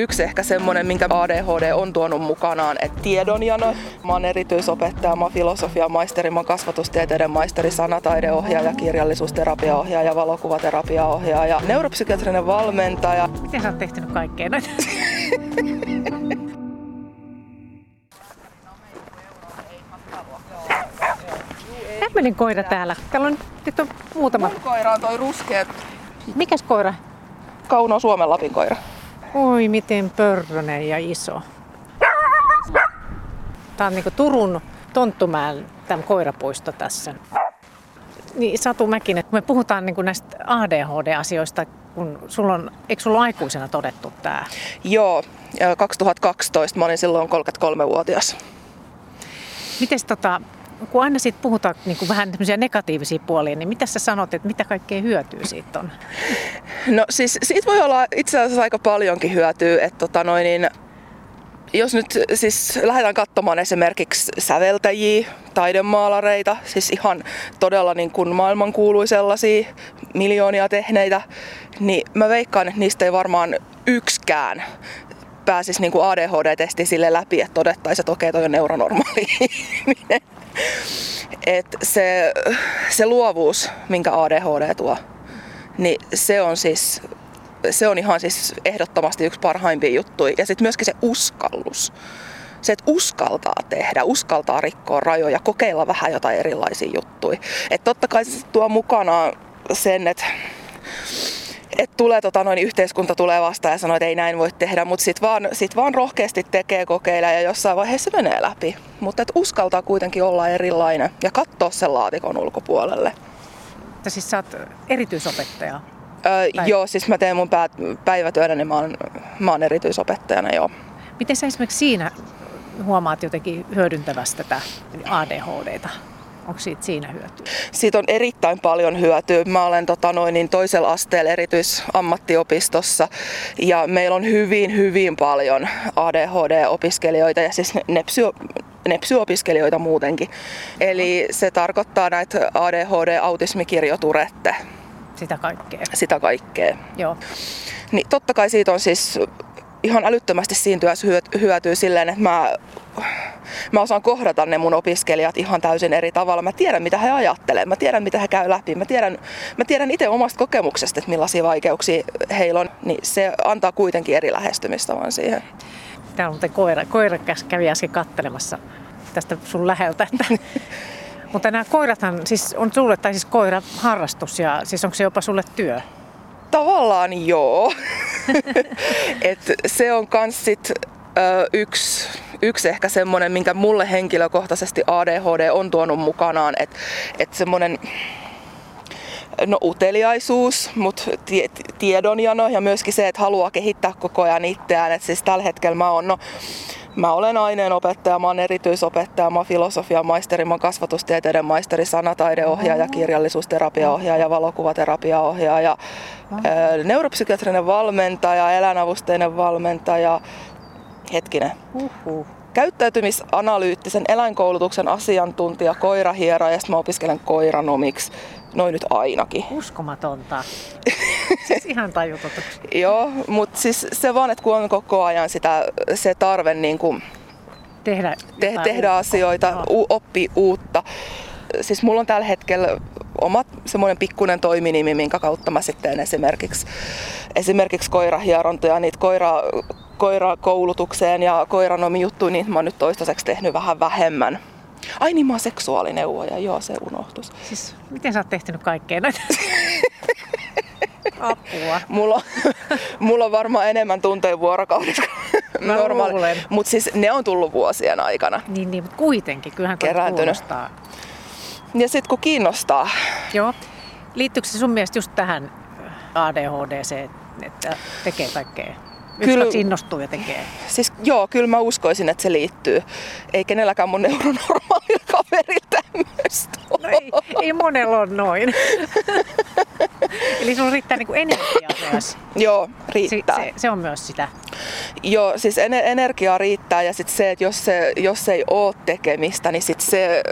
Yksi ehkä semmoinen, minkä ADHD on tuonut mukanaan, että tiedonjano. Mä oon erityisopettaja, mä oon filosofian maisteri, mä oon kasvatustieteiden maisteri, sanataideohjaaja, kirjallisuusterapiaohjaaja, valokuvaterapiaohjaaja, neuropsykiatrinen valmentaja. Miten sä oot tehtynyt kaikkea noita? Tämmöinen koira täällä. Täällä on, nyt on muutama. Mun koira on toi ruskea Mikäs koira? Kauno Suomen Lapin koira. Oi, miten pörrönen ja iso. Tää on niinku Turun Tonttumäen tämän koirapuisto tässä. Niin Satu Mäkinen, kun me puhutaan niinku näistä ADHD-asioista, kun sulla on, eikö sulla aikuisena todettu tämä? Joo, ja 2012 mä olin silloin 33-vuotias. Miten tota, kun aina siitä puhutaan niin kuin vähän negatiivisia puolia, niin mitä sä sanot, että mitä kaikkea hyötyä siitä on? No siis siitä voi olla itse asiassa aika paljonkin hyötyä, että tota noin, niin jos nyt siis lähdetään katsomaan esimerkiksi säveltäjiä, taidemaalareita, siis ihan todella niin kuin maailmankuului sellaisia miljoonia tehneitä, niin mä veikkaan, että niistä ei varmaan yksikään pääsisi niin ADHD-testi sille läpi, että todettaisiin, että okei, toi on neuronormaali. Et se, se luovuus, minkä ADHD tuo, niin se on siis se on ihan siis ehdottomasti yksi parhaimpia juttuja. Ja sitten myöskin se uskallus. Se, että uskaltaa tehdä, uskaltaa rikkoa rajoja, kokeilla vähän jotain erilaisia juttuja. Että totta kai se tuo mukanaan sen, että että tulee tota, noin, yhteiskunta tulee vastaan ja sanoo, että ei näin voi tehdä, mutta sitten vaan, sit vaan rohkeasti tekee kokeilla ja jossain vaiheessa menee läpi. Mutta että uskaltaa kuitenkin olla erilainen ja katsoa sen laatikon ulkopuolelle. Mutta siis sä oot erityisopettaja? Öö, joo, siis mä teen mun pää, päivätyönä, niin mä oon, mä oon erityisopettajana, joo. Miten sä esimerkiksi siinä huomaat jotenkin hyödyntävästä tätä ADHDta? Onko siitä siinä hyötyä? Siitä on erittäin paljon hyötyä. Mä olen tota, noin, niin toisella asteella erityisammattiopistossa ja meillä on hyvin, hyvin paljon ADHD-opiskelijoita ja siis nepsy, nepsy-opiskelijoita muutenkin. Eli se tarkoittaa näitä ADHD-autismikirjoturette. Sitä kaikkea. Sitä kaikkea. Joo. Niin totta kai siitä on siis ihan älyttömästi siinä työssä hyötyä silleen, että mä, mä osaan kohdata ne mun opiskelijat ihan täysin eri tavalla. Mä tiedän, mitä he ajattelee, mä tiedän, mitä he käy läpi. Mä tiedän, mä tiedän itse omasta kokemuksesta, että millaisia vaikeuksia heillä on. Niin se antaa kuitenkin eri lähestymistavan siihen. Täällä on muuten koira, koira kävi äsken kattelemassa tästä sun läheltä. Että mutta nämä koirathan siis on sulle, tai siis koira harrastus ja siis onko se jopa sulle työ? Tavallaan joo. Et se on kans sit, ö, yksi, yksi ehkä semmonen, minkä mulle henkilökohtaisesti ADHD on tuonut mukanaan, että et semmonen no uteliaisuus, mutta tie, tiedonjano ja myöskin se, että haluaa kehittää koko ajan itseään. Et siis tällä hetkellä mä oon, no, mä olen aineenopettaja, mä oon erityisopettaja, mä oon filosofian maisteri, mä oon kasvatustieteiden maisteri, sanataideohjaaja, kirjallisuusterapiaohjaaja, valokuvaterapiaohjaaja, neuropsykiatrinen valmentaja, eläinavusteinen valmentaja, hetkinen. Uhuh käyttäytymisanalyyttisen eläinkoulutuksen asiantuntija, koirahiera ja sitten mä opiskelen koiranomiksi. Noin nyt ainakin. Uskomatonta. siis ihan tajutonta. Joo, mutta siis se vaan, että kun on koko ajan sitä, se tarve niin kuin tehdä, te, tehdä asioita, u, oppi uutta. Siis mulla on tällä hetkellä oma semmoinen pikkuinen toiminimi, minkä kautta mä sitten esimerkiksi, esimerkiksi koirahierontoja, niitä koira, koirakoulutukseen ja koiranomi juttuja, niin mä oon nyt toistaiseksi tehnyt vähän vähemmän. Ai niin, mä oon seksuaalineuvoja, joo se unohtus. Siis miten sä oot tehnyt kaikkea noita? Apua. Mulla on, mulla on varmaan enemmän tunteja vuorokaudessa kuin normaali. Mutta siis ne on tullut vuosien aikana. Niin, niin mutta kuitenkin, kyllähän kuulostaa. Ja sitten kun kiinnostaa. Joo. Liittyykö se sun mielestä just tähän ADHD, että tekee kaikkea kyllä, innostuu ja tekee? Siis joo, kyllä mä uskoisin, että se liittyy. Ei kenelläkään mun neuronormaalilla kaverilla tämmöistä no ei, ei monella ole noin. Eli sulla riittää niinku energiaa myös. Joo, riittää. Se, se, se on myös sitä. Joo, siis ener- energiaa riittää ja sitten se, että jos, se, jos ei ole tekemistä, niin sitten se,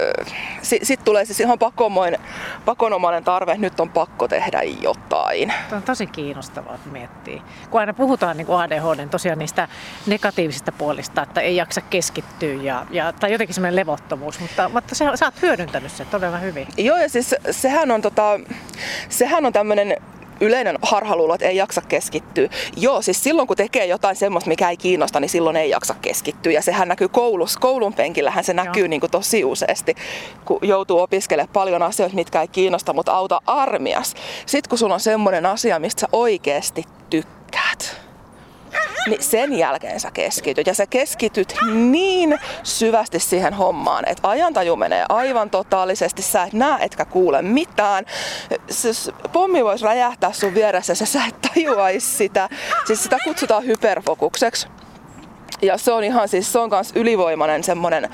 sit, sit tulee siis ihan pakomoinen, pakonomainen tarve, että nyt on pakko tehdä jotain. Tämä on tosi kiinnostavaa, kun miettii. Kun aina puhutaan niin ADHD tosiaan niistä negatiivisista puolista, että ei jaksa keskittyä ja, ja tai jotenkin semmoinen levottomuus, mutta, mutta sä, sä oot hyödyntänyt sen todella hyvin. Joo, ja siis sehän on, tota, sehän on tämmöinen yleinen harhaluulo, että ei jaksa keskittyä. Joo, siis silloin kun tekee jotain semmoista, mikä ei kiinnosta, niin silloin ei jaksa keskittyä. Ja sehän näkyy koulussa, koulun penkillähän se näkyy niin kuin tosi useasti, kun joutuu opiskelemaan paljon asioita, mitkä ei kiinnosta, mutta auta armias. Sitten kun sulla on semmoinen asia, mistä sä oikeasti tykkäät, niin sen jälkeen sä keskityt. Ja sä keskityt niin syvästi siihen hommaan, että ajantaju menee aivan totaalisesti. Sä et näe etkä kuule mitään. Siis pommi voisi räjähtää sun vieressä ja sä et tajuaisi sitä. Siis sitä kutsutaan hyperfokukseksi. Ja se on ihan siis, se on kans ylivoimainen semmonen,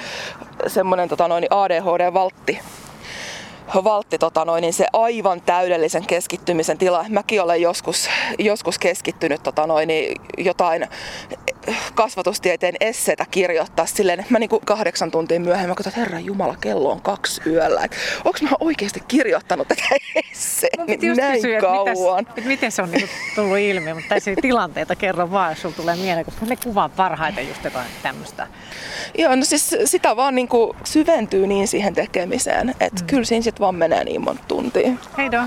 semmonen tota noin ADHD-valtti valtti tota noin, niin se aivan täydellisen keskittymisen tila. Mäkin olen joskus, joskus keskittynyt tota noin, niin jotain kasvatustieteen esseitä kirjoittaa silleen, että mä niinku kahdeksan tuntia myöhemmin katsoin, että herra jumala, kello on kaksi yöllä. Että onko mä oikeasti kirjoittanut tätä esseä niin näin kysyä, kauan? Että mitäs, miten se on niinku tullut ilmi, mutta tässä tilanteita kerro vaan, jos sulla tulee mieleen, koska ne kuvaa parhaiten just jotain tämmöistä. Joo, no siis sitä vaan niinku syventyy niin siihen tekemiseen, että mm. kyllä siinä sitten vaan menee niin monta tuntia. Hei Do.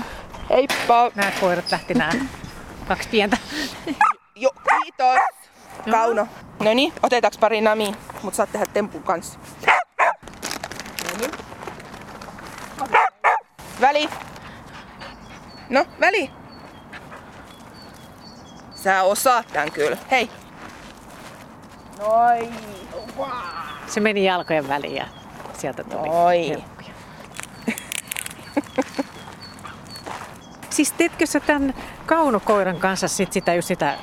Heippa. Nämä koirat lähti nämä kaksi pientä. Joo, kiitos. Kauno. No niin, otetaanko pari nami? Mut saat tehdä tempun kanssa. Noniin. Väli. No, väli. Sä osaat tän kyllä. Hei. Noin. Se meni jalkojen väliin ja sieltä tuli Oi. siis teetkö sä tämän kaunokoiran kanssa sit sitä, just sitä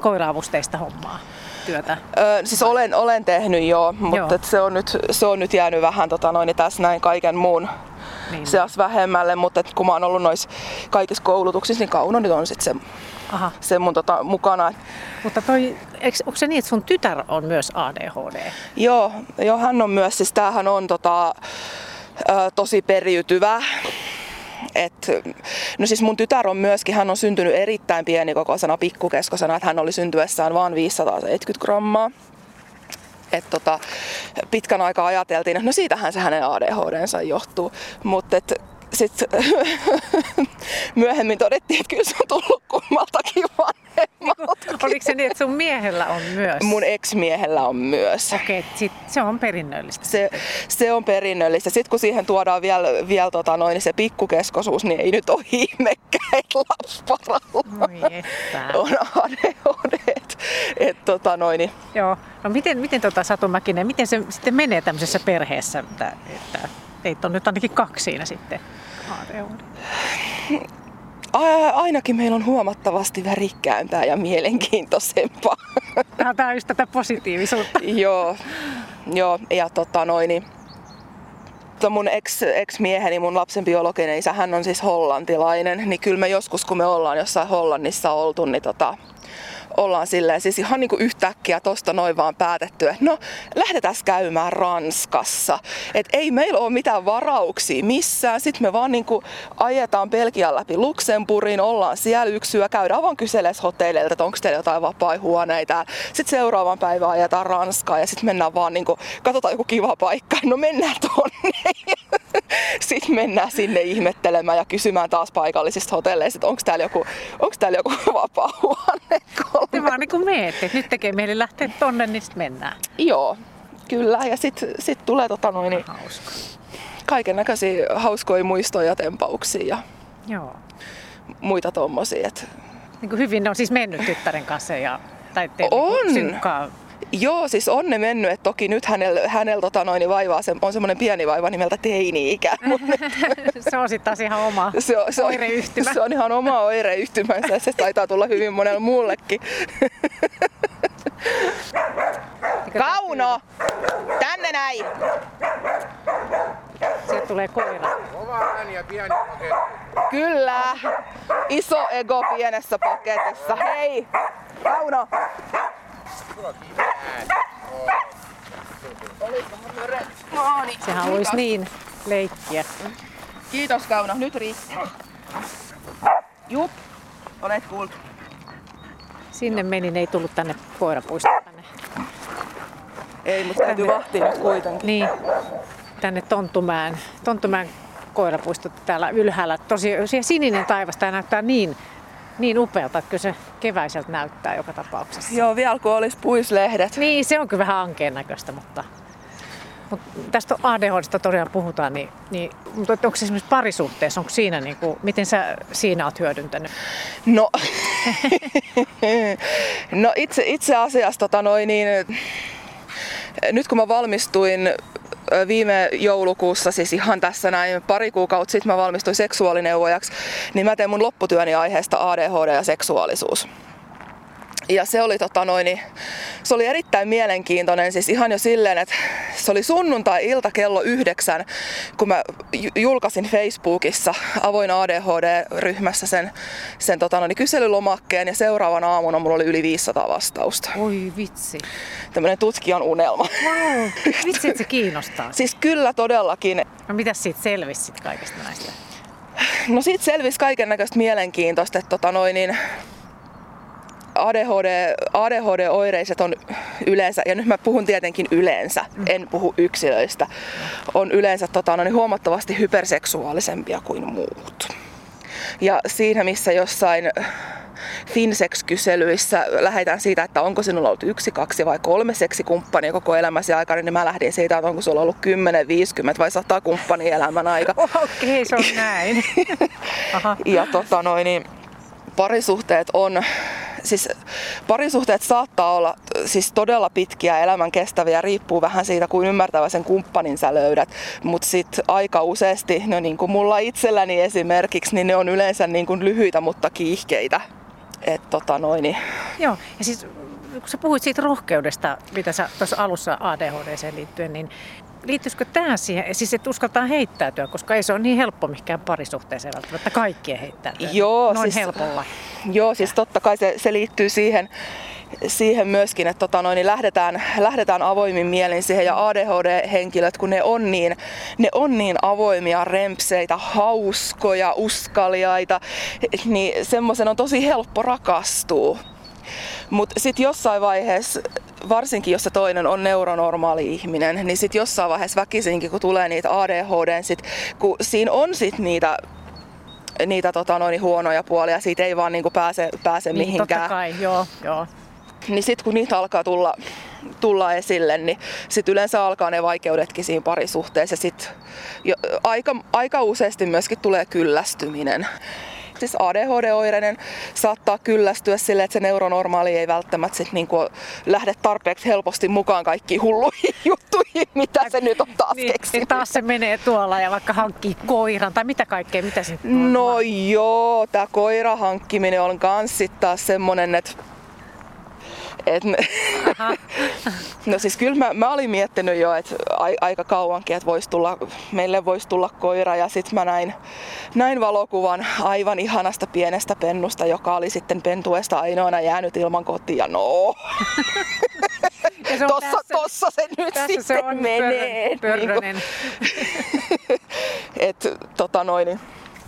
koiraavusteista hommaa? Työtä? Öö, siis olen, olen tehnyt jo, mutta joo. se, on nyt, se on nyt jäänyt vähän tota noin, tässä näin kaiken muun niin. seas vähemmälle, mutta et kun mä oon ollut noissa kaikissa koulutuksissa, niin Kauno nyt on sitten se, Aha. se mun tota, mukana. Mutta toi, eikö, onko se niin, että sun tytär on myös ADHD? Joo, joo hän on myös, siis tämähän on tota, tosi periytyvä. Et, no siis mun tytär on myöskin, hän on syntynyt erittäin pienikokoisena, pikkukeskosena, että hän oli syntyessään vain 570 grammaa. Et tota, pitkän aikaa ajateltiin, että no siitähän se hänen ADHDnsa johtuu. Mutta sitten myöhemmin todettiin, että kyllä se on tullut kummaltakin vanhemmalta. Oliko se niin, että sun miehellä on myös? Mun ex-miehellä on myös. Okei, okay, se on perinnöllistä. Se, se on perinnöllistä. Sitten kun siihen tuodaan vielä, vielä tota noin, niin se pikkukeskosuus, niin ei nyt ole ihmekkä, että lapsparalla on ADHD. Et, et, tota noin, niin. Joo. No miten, miten tota Satu Mäkinen, miten se sitten menee tämmöisessä perheessä, että, että teitä on nyt ainakin kaksi siinä sitten? Ainakin meillä on huomattavasti värikkäämpää ja mielenkiintoisempaa. Tämä on just tätä positiivisuutta. joo, joo, ja tota noin, niin mun ex, ex-mieheni, mun lapsen biologinen isä, hän on siis hollantilainen, niin kyllä me joskus kun me ollaan jossain Hollannissa oltu, niin tota, ollaan silleen siis ihan niin kuin yhtäkkiä tosta noin vaan päätetty, että no lähdetään käymään Ranskassa. Että ei meillä ole mitään varauksia missään. Sitten me vaan niin kuin ajetaan Belgian läpi Luxemburgin, ollaan siellä yksyä, käydään vaan kyseles hotelleilta, että onko teillä jotain vapaa-huoneita. Sitten seuraavan päivän ajetaan Ranskaan ja sitten mennään vaan niin kuin, katsotaan joku kiva paikka, no mennään tonne. sitten mennään sinne ihmettelemään ja kysymään taas paikallisista hotelleista, että onko täällä joku, onko täällä joku vapaa-huone te vaan niin kuin meette. Nyt tekee mieli lähteä tonne, niin sitten mennään. Joo, kyllä. Ja sitten sit tulee tota noin, niin Hauska. kaiken näköisiä hauskoja muistoja ja tempauksia ja Joo. muita tommosia. Et... Niin kuin hyvin ne on siis mennyt tyttären kanssa ja tai on. Niin Joo, siis on ne mennyt, että toki nyt hänellä, hänellä tota noin, vaivaa se, on semmoinen pieni vaiva nimeltä teini-ikä. se on sitten taas ihan oma se on, se on, oireyhtymä. Se on ihan oma oireyhtymänsä, se taitaa tulla hyvin monella muullekin. Kauno! Tänne näin! Sieltä tulee koira. Kova ääni ja pieni paketti. Kyllä! Iso ego pienessä paketissa. Hei! Kauno! No niin. Sehän olisi niin leikkiä. Kiitos Kauno, nyt riittää. Jup, olet kuullut. Sinne meni, ne ei tullut tänne koirapuistoon. Tänne. Ei, mutta täytyy vahtia nyt kuitenkin. Niin, tänne Tonttumäen, Tonttumäen koirapuisto täällä ylhäällä. Tosi sininen taivas, tämä näyttää niin, niin upealta, että kyllä se keväiseltä näyttää joka tapauksessa. Joo, vielä kun olisi puislehdet. Niin, se on kyllä vähän ankeen näköistä, mutta, mutta tästä ADHDsta todella puhutaan, niin, niin mutta onko se esimerkiksi parisuhteessa, onko siinä, niin kuin, miten sä siinä oot hyödyntänyt? No, no itse, itse asiassa tota noin, niin, nyt kun mä valmistuin viime joulukuussa, siis ihan tässä näin pari kuukautta sitten mä valmistuin seksuaalineuvojaksi, niin mä teen mun lopputyöni aiheesta ADHD ja seksuaalisuus. Ja se oli, tota noin, se oli erittäin mielenkiintoinen, siis ihan jo silleen, että se oli sunnuntai-ilta kello yhdeksän, kun mä ju- julkaisin Facebookissa avoin ADHD-ryhmässä sen, sen tota noin, kyselylomakkeen ja seuraavana aamuna mulla oli yli 500 vastausta. Oi vitsi. Tämmönen tutkijan unelma. Wow. Vitsi, että se kiinnostaa. Siis kyllä todellakin. No mitäs siitä selvisi kaikesta näistä? No siitä selvisi kaiken näköistä mielenkiintoista, että tota noin, niin ADHD, ADHD-oireiset on yleensä, ja nyt mä puhun tietenkin yleensä, en puhu yksilöistä, on yleensä tota, no niin huomattavasti hyperseksuaalisempia kuin muut. Ja siinä missä jossain Finsex-kyselyissä lähdetään siitä, että onko sinulla ollut yksi, kaksi vai kolme seksikumppania koko elämäsi aikana, niin mä lähdin siitä, että onko sulla ollut 10, 50 vai 100 kumppania elämän aikana. Okei, okay, se on näin. Aha. Ja tota noin, niin parisuhteet on, siis parisuhteet saattaa olla siis todella pitkiä elämän kestäviä, riippuu vähän siitä, kuin ymmärtävä sen kumppanin sä löydät. Mutta sitten aika useasti, no niin kuin mulla itselläni esimerkiksi, niin ne on yleensä niin kuin lyhyitä, mutta kiihkeitä. Et tota noin, niin Joo, ja siis kun sä puhuit siitä rohkeudesta, mitä sä tuossa alussa ADHD liittyen, niin liittyisikö tämä siihen, siis että uskaltaa heittäytyä, koska ei se ole niin helppo mihinkään parisuhteeseen välttämättä kaikkien heittäytyä Joo, noin siis- helpolla. Joo, siis totta kai se, se liittyy siihen, siihen myöskin, että tota noin, niin lähdetään, lähdetään avoimin mielin siihen ja ADHD-henkilöt, kun ne on niin, ne on niin avoimia, rempseitä, hauskoja, uskaliaita, niin semmoisen on tosi helppo rakastua. Mutta sitten jossain vaiheessa, varsinkin jos se toinen on neuronormaali ihminen, niin sitten jossain vaiheessa väkisinkin, kun tulee niitä ADHD, sit, kun siinä on sitten niitä niitä tota, noin, huonoja puolia, siitä ei vaan niinku pääse, pääse Niin, totta mihinkään. kai, joo, joo. Niin sitten kun niitä alkaa tulla, tulla esille, niin sitten yleensä alkaa ne vaikeudetkin siinä parisuhteessa. Ja sit jo, aika, aika useasti myöskin tulee kyllästyminen. Siis ADHD-oireinen saattaa kyllästyä sille, että se neuronormaali ei välttämättä sit niinku lähde tarpeeksi helposti mukaan kaikkiin hulluihin juttuihin, mitä se nyt on taas Niin, keksinyt. niin taas se menee tuolla ja vaikka hankkii koiran tai mitä kaikkea, mitä se No joo, tämä koira hankkiminen on kans sit taas semmonen, että et me, no siis kyllä mä, mä olin miettinyt jo, että ai, aika kauankin, että vois tulla, meille voisi tulla koira ja sitten mä näin, näin valokuvan aivan ihanasta pienestä pennusta, joka oli sitten pentuesta ainoana jäänyt ilman kotia. No, Ja se tossa, tässä- tossa se nyt Tässä sitten se on menee. pörrö- pörrönen. Et, tota noin, niin,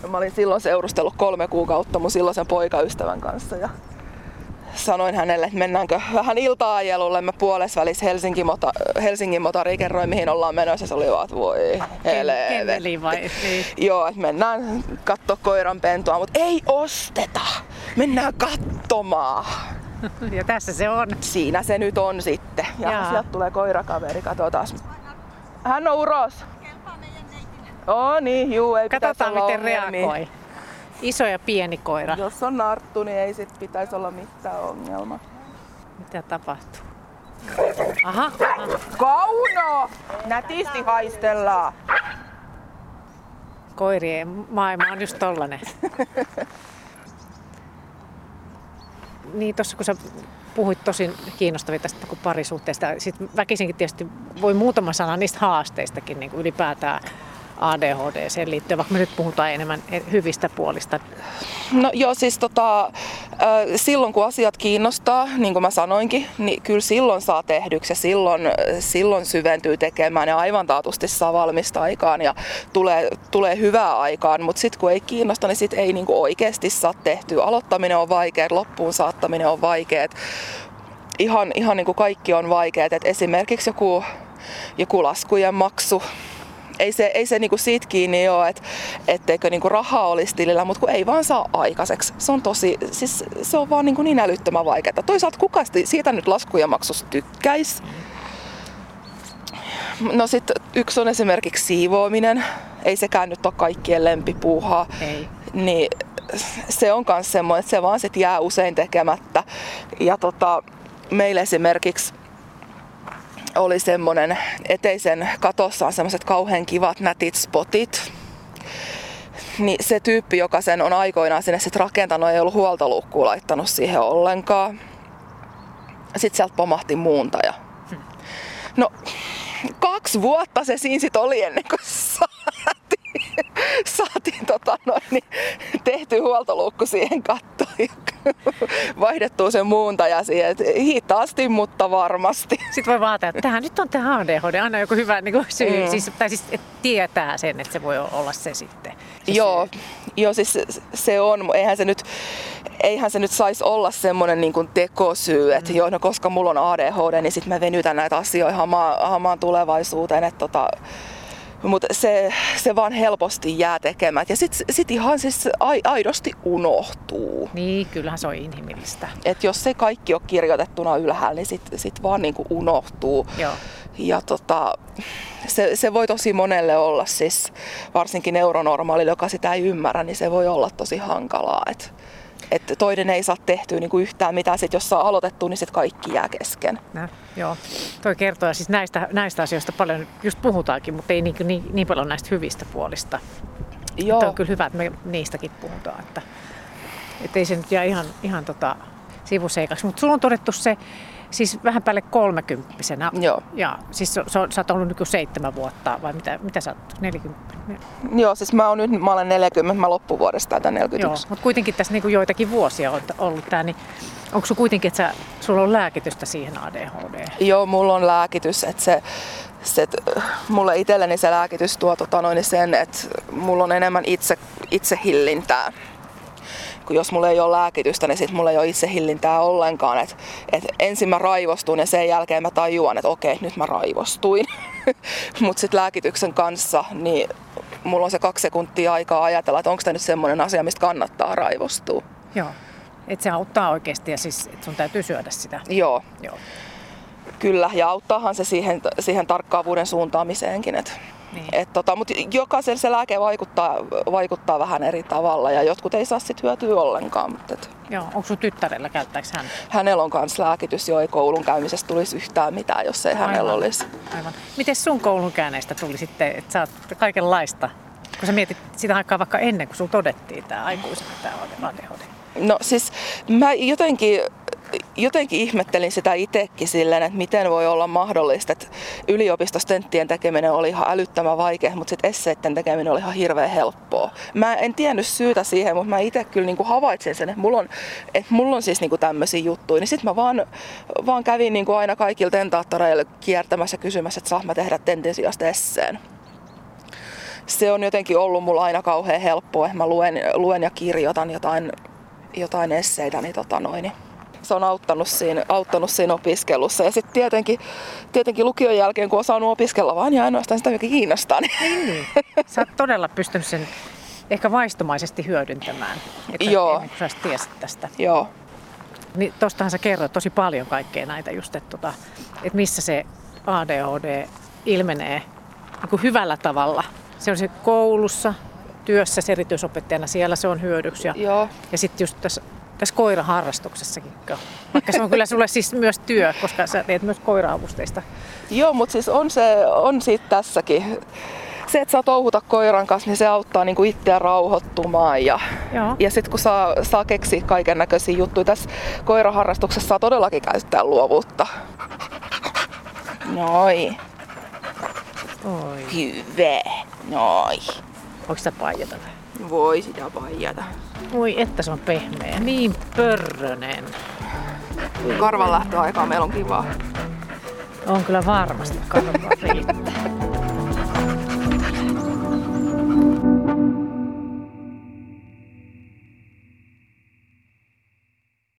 mä olin silloin seurustellut kolme kuukautta mun silloisen poikaystävän kanssa ja sanoin hänelle, että mennäänkö vähän ilta-ajelulle. Mä puolesvälis Helsingin, mota, Helsingin motari kerroin, mihin ollaan menossa. Se oli vaan, että voi helvetti. Vai? Niin. Joo, että mennään katsoa koiran pentua, mutta ei osteta. Mennään katsomaan. Ja tässä se on. Siinä se nyt on sitten. Ja Jaa. sieltä tulee koirakaveri, katsotaan. Hän on uros. Oo niin, juu, ei pitäisi Katsotaan olla miten ongelmia. reagoi. Iso ja pieni koira. Jos on narttu, niin ei sit pitäisi olla mitään ongelmaa. Mitä tapahtuu? Aha, aha. Kauno! Nätisti haistellaan. koirien maailma on just tollanen. Niin tuossa kun sä puhuit tosi kiinnostavia tästä kuin parisuhteesta, sitten väkisinkin tietysti voi muutama sana niistä haasteistakin niin kuin ylipäätään ADHD liittyen, vaikka me nyt puhutaan enemmän hyvistä puolista. No joo, siis tota, silloin kun asiat kiinnostaa, niin kuin mä sanoinkin, niin kyllä silloin saa tehdyksi ja silloin, silloin syventyy tekemään ja aivan taatusti saa valmista aikaan ja tulee, tulee hyvää aikaan, mutta sitten kun ei kiinnosta, niin sitten ei niinku oikeasti saa tehtyä. Aloittaminen on vaikea, loppuun saattaminen on vaikea. Ihan, ihan niin kuin kaikki on vaikeaa. esimerkiksi joku, joku laskujen maksu, ei se, ei se niinku siitä kiinni ole, että etteikö niinku rahaa olisi tilillä, mutta kun ei vaan saa aikaiseksi. Se on tosi, siis se on vaan niinku niin älyttömän vaikeaa. Toisaalta kuka siitä nyt laskujen maksusta tykkäisi? No sitten yksi on esimerkiksi siivoaminen. Ei sekään nyt ole kaikkien lempipuuhaa. Ei. Niin se on myös semmoinen, että se vaan sit jää usein tekemättä. Ja tota, meillä esimerkiksi oli semmoinen eteisen katossa on semmoiset kauhean kivat nätit spotit. Niin se tyyppi, joka sen on aikoinaan sinne sit rakentanut, ei ollut huoltoluukkua laittanut siihen ollenkaan. Sitten sieltä pomahti muuntaja. No, kaksi vuotta se siinä sit oli ennen kuin saatiin, saatiin tota noin, niin tehty huoltoluukku siihen kattoon vaihdettua sen muuntaja siihen, että hitaasti, mutta varmasti. Sitten voi vaatia, että tähän nyt on tämä ADHD, aina joku hyvä niin kuin syy, mm. siis, tai siis tietää sen, että se voi olla se sitten. Se joo, joo, siis se on, eihän se nyt, eihän se nyt saisi olla semmoinen niin tekosyy, että mm. joo, no koska mulla on ADHD, niin sitten mä venytän näitä asioita hamaan, hamaan tulevaisuuteen, että tota, mutta se, se vaan helposti jää tekemään. Ja sitten sit ihan siis aidosti unohtuu. Niin, kyllähän se on inhimillistä. Et jos se kaikki on kirjoitettuna ylhäällä, niin sitten sit vaan niinku unohtuu. Joo. Ja tota, se, se voi tosi monelle olla siis, varsinkin neuronormaalille, joka sitä ei ymmärrä, niin se voi olla tosi hankalaa. Et, että toinen ei saa tehtyä niin kuin yhtään mitään. Sitten jos saa aloitettu, niin sitten kaikki jää kesken. No, joo, toi kertoo siis näistä, näistä asioista paljon just puhutaankin, mutta ei niin, niin, niin paljon näistä hyvistä puolista. Joo. Että on kyllä hyvä, että me niistäkin puhutaan. Että, että ei se nyt jää ihan, ihan tota sivuseikaksi. Mutta sulla on todettu se, Siis vähän päälle kolmekymppisenä. Joo. Ja siis so, sä oot ollut nyt seitsemän vuotta, vai mitä, mitä sä oot, 40? Joo, siis mä oon nyt, mä olen 40, mä loppuvuodesta täytän 41. Joo, mutta kuitenkin tässä niin kuin joitakin vuosia on ollut tää, niin onko sulla kuitenkin, että sä, sulla on lääkitystä siihen ADHD? Joo, mulla on lääkitys, että se, se, mulle itselleni se lääkitys tuo tota noin sen, että mulla on enemmän itse, itsehillintää kun jos mulla ei ole lääkitystä, niin sit mulla ei ole itsehillintää ollenkaan. Et, et ensin mä raivostun ja sen jälkeen mä tajuan, että okei, nyt mä raivostuin. Mutta sitten lääkityksen kanssa, niin mulla on se kaksi sekuntia aikaa ajatella, että onko tämä nyt semmoinen asia, mistä kannattaa raivostua. Joo. Että se auttaa oikeasti ja siis että sun täytyy syödä sitä. Joo. Joo. Kyllä, ja auttaahan se siihen, siihen tarkkaavuuden suuntaamiseenkin. Että niin. Et tota, mutta jokaisen se lääke vaikuttaa, vaikuttaa vähän eri tavalla ja jotkut ei saa sit hyötyä ollenkaan. Mutta et. Joo, onko sun tyttärellä, käyttääkö hän? Hänellä on myös lääkitys, jo ei koulun käymisestä tulisi yhtään mitään, jos ei Aivan. hänellä olisi. Aivan. Miten sun koulun käänneistä tuli sitten, että sä oot kaikenlaista? Kun sä mietit sitä aikaa vaikka ennen kuin sulla todettiin tämä aikuisena tämä ADHD. No siis mä jotenkin jotenkin ihmettelin sitä itsekin silleen, että miten voi olla mahdollista, että yliopistostenttien tekeminen oli ihan älyttömän vaikea, mutta sitten esseiden tekeminen oli ihan hirveän helppoa. Mä en tiennyt syytä siihen, mutta mä itse kyllä niinku havaitsin sen, että mulla on, että mulla on siis niinku tämmöisiä juttuja. Niin sitten mä vaan, vaan kävin niinku aina kaikilla tentaattoreilla kiertämässä ja kysymässä, että saa mä tehdä tentin sijasta esseen se on jotenkin ollut mulla aina kauhean helppoa, että mä luen, luen ja kirjoitan jotain, jotain esseitä, niin tota noin. Niin se on auttanut siinä, auttanut siinä opiskelussa. Ja sitten tietenkin, tietenkin lukion jälkeen, kun on saanut opiskella vaan ja ainoastaan sitä, mikä kiinnostaa. Niin... Niin, niin. Sä oot todella pystynyt sen ehkä vaistomaisesti hyödyntämään, että Joo. kuin sä tiesit tästä. Joo. Niin tostahan sä kerroit tosi paljon kaikkea näitä just, että, tota, että missä se ADHD ilmenee niin kuin hyvällä tavalla. Se on se koulussa, työssä erityisopettajana, siellä se on hyödyksi. Ja, Joo. ja sitten just tässä tässä koiraharrastuksessakin. Vaikka se on kyllä sulle siis myös työ, koska sä teet myös koiraavusteista. Joo, mutta siis on, se, on siitä tässäkin. Se, että saa touhuta koiran kanssa, niin se auttaa niinku itseä rauhoittumaan. Ja, ja sitten kun saa, saa keksiä kaiken näköisiä juttuja, tässä koiraharrastuksessa saa todellakin käyttää luovuutta. Noi. Oi. Hyvä. Noi. Onko sitä paijata? Voi sitä paijata. Voi että se on pehmeä. Niin pörrönen. Karvan lähtöaikaa meillä on kivaa. On kyllä varmasti karva riittää.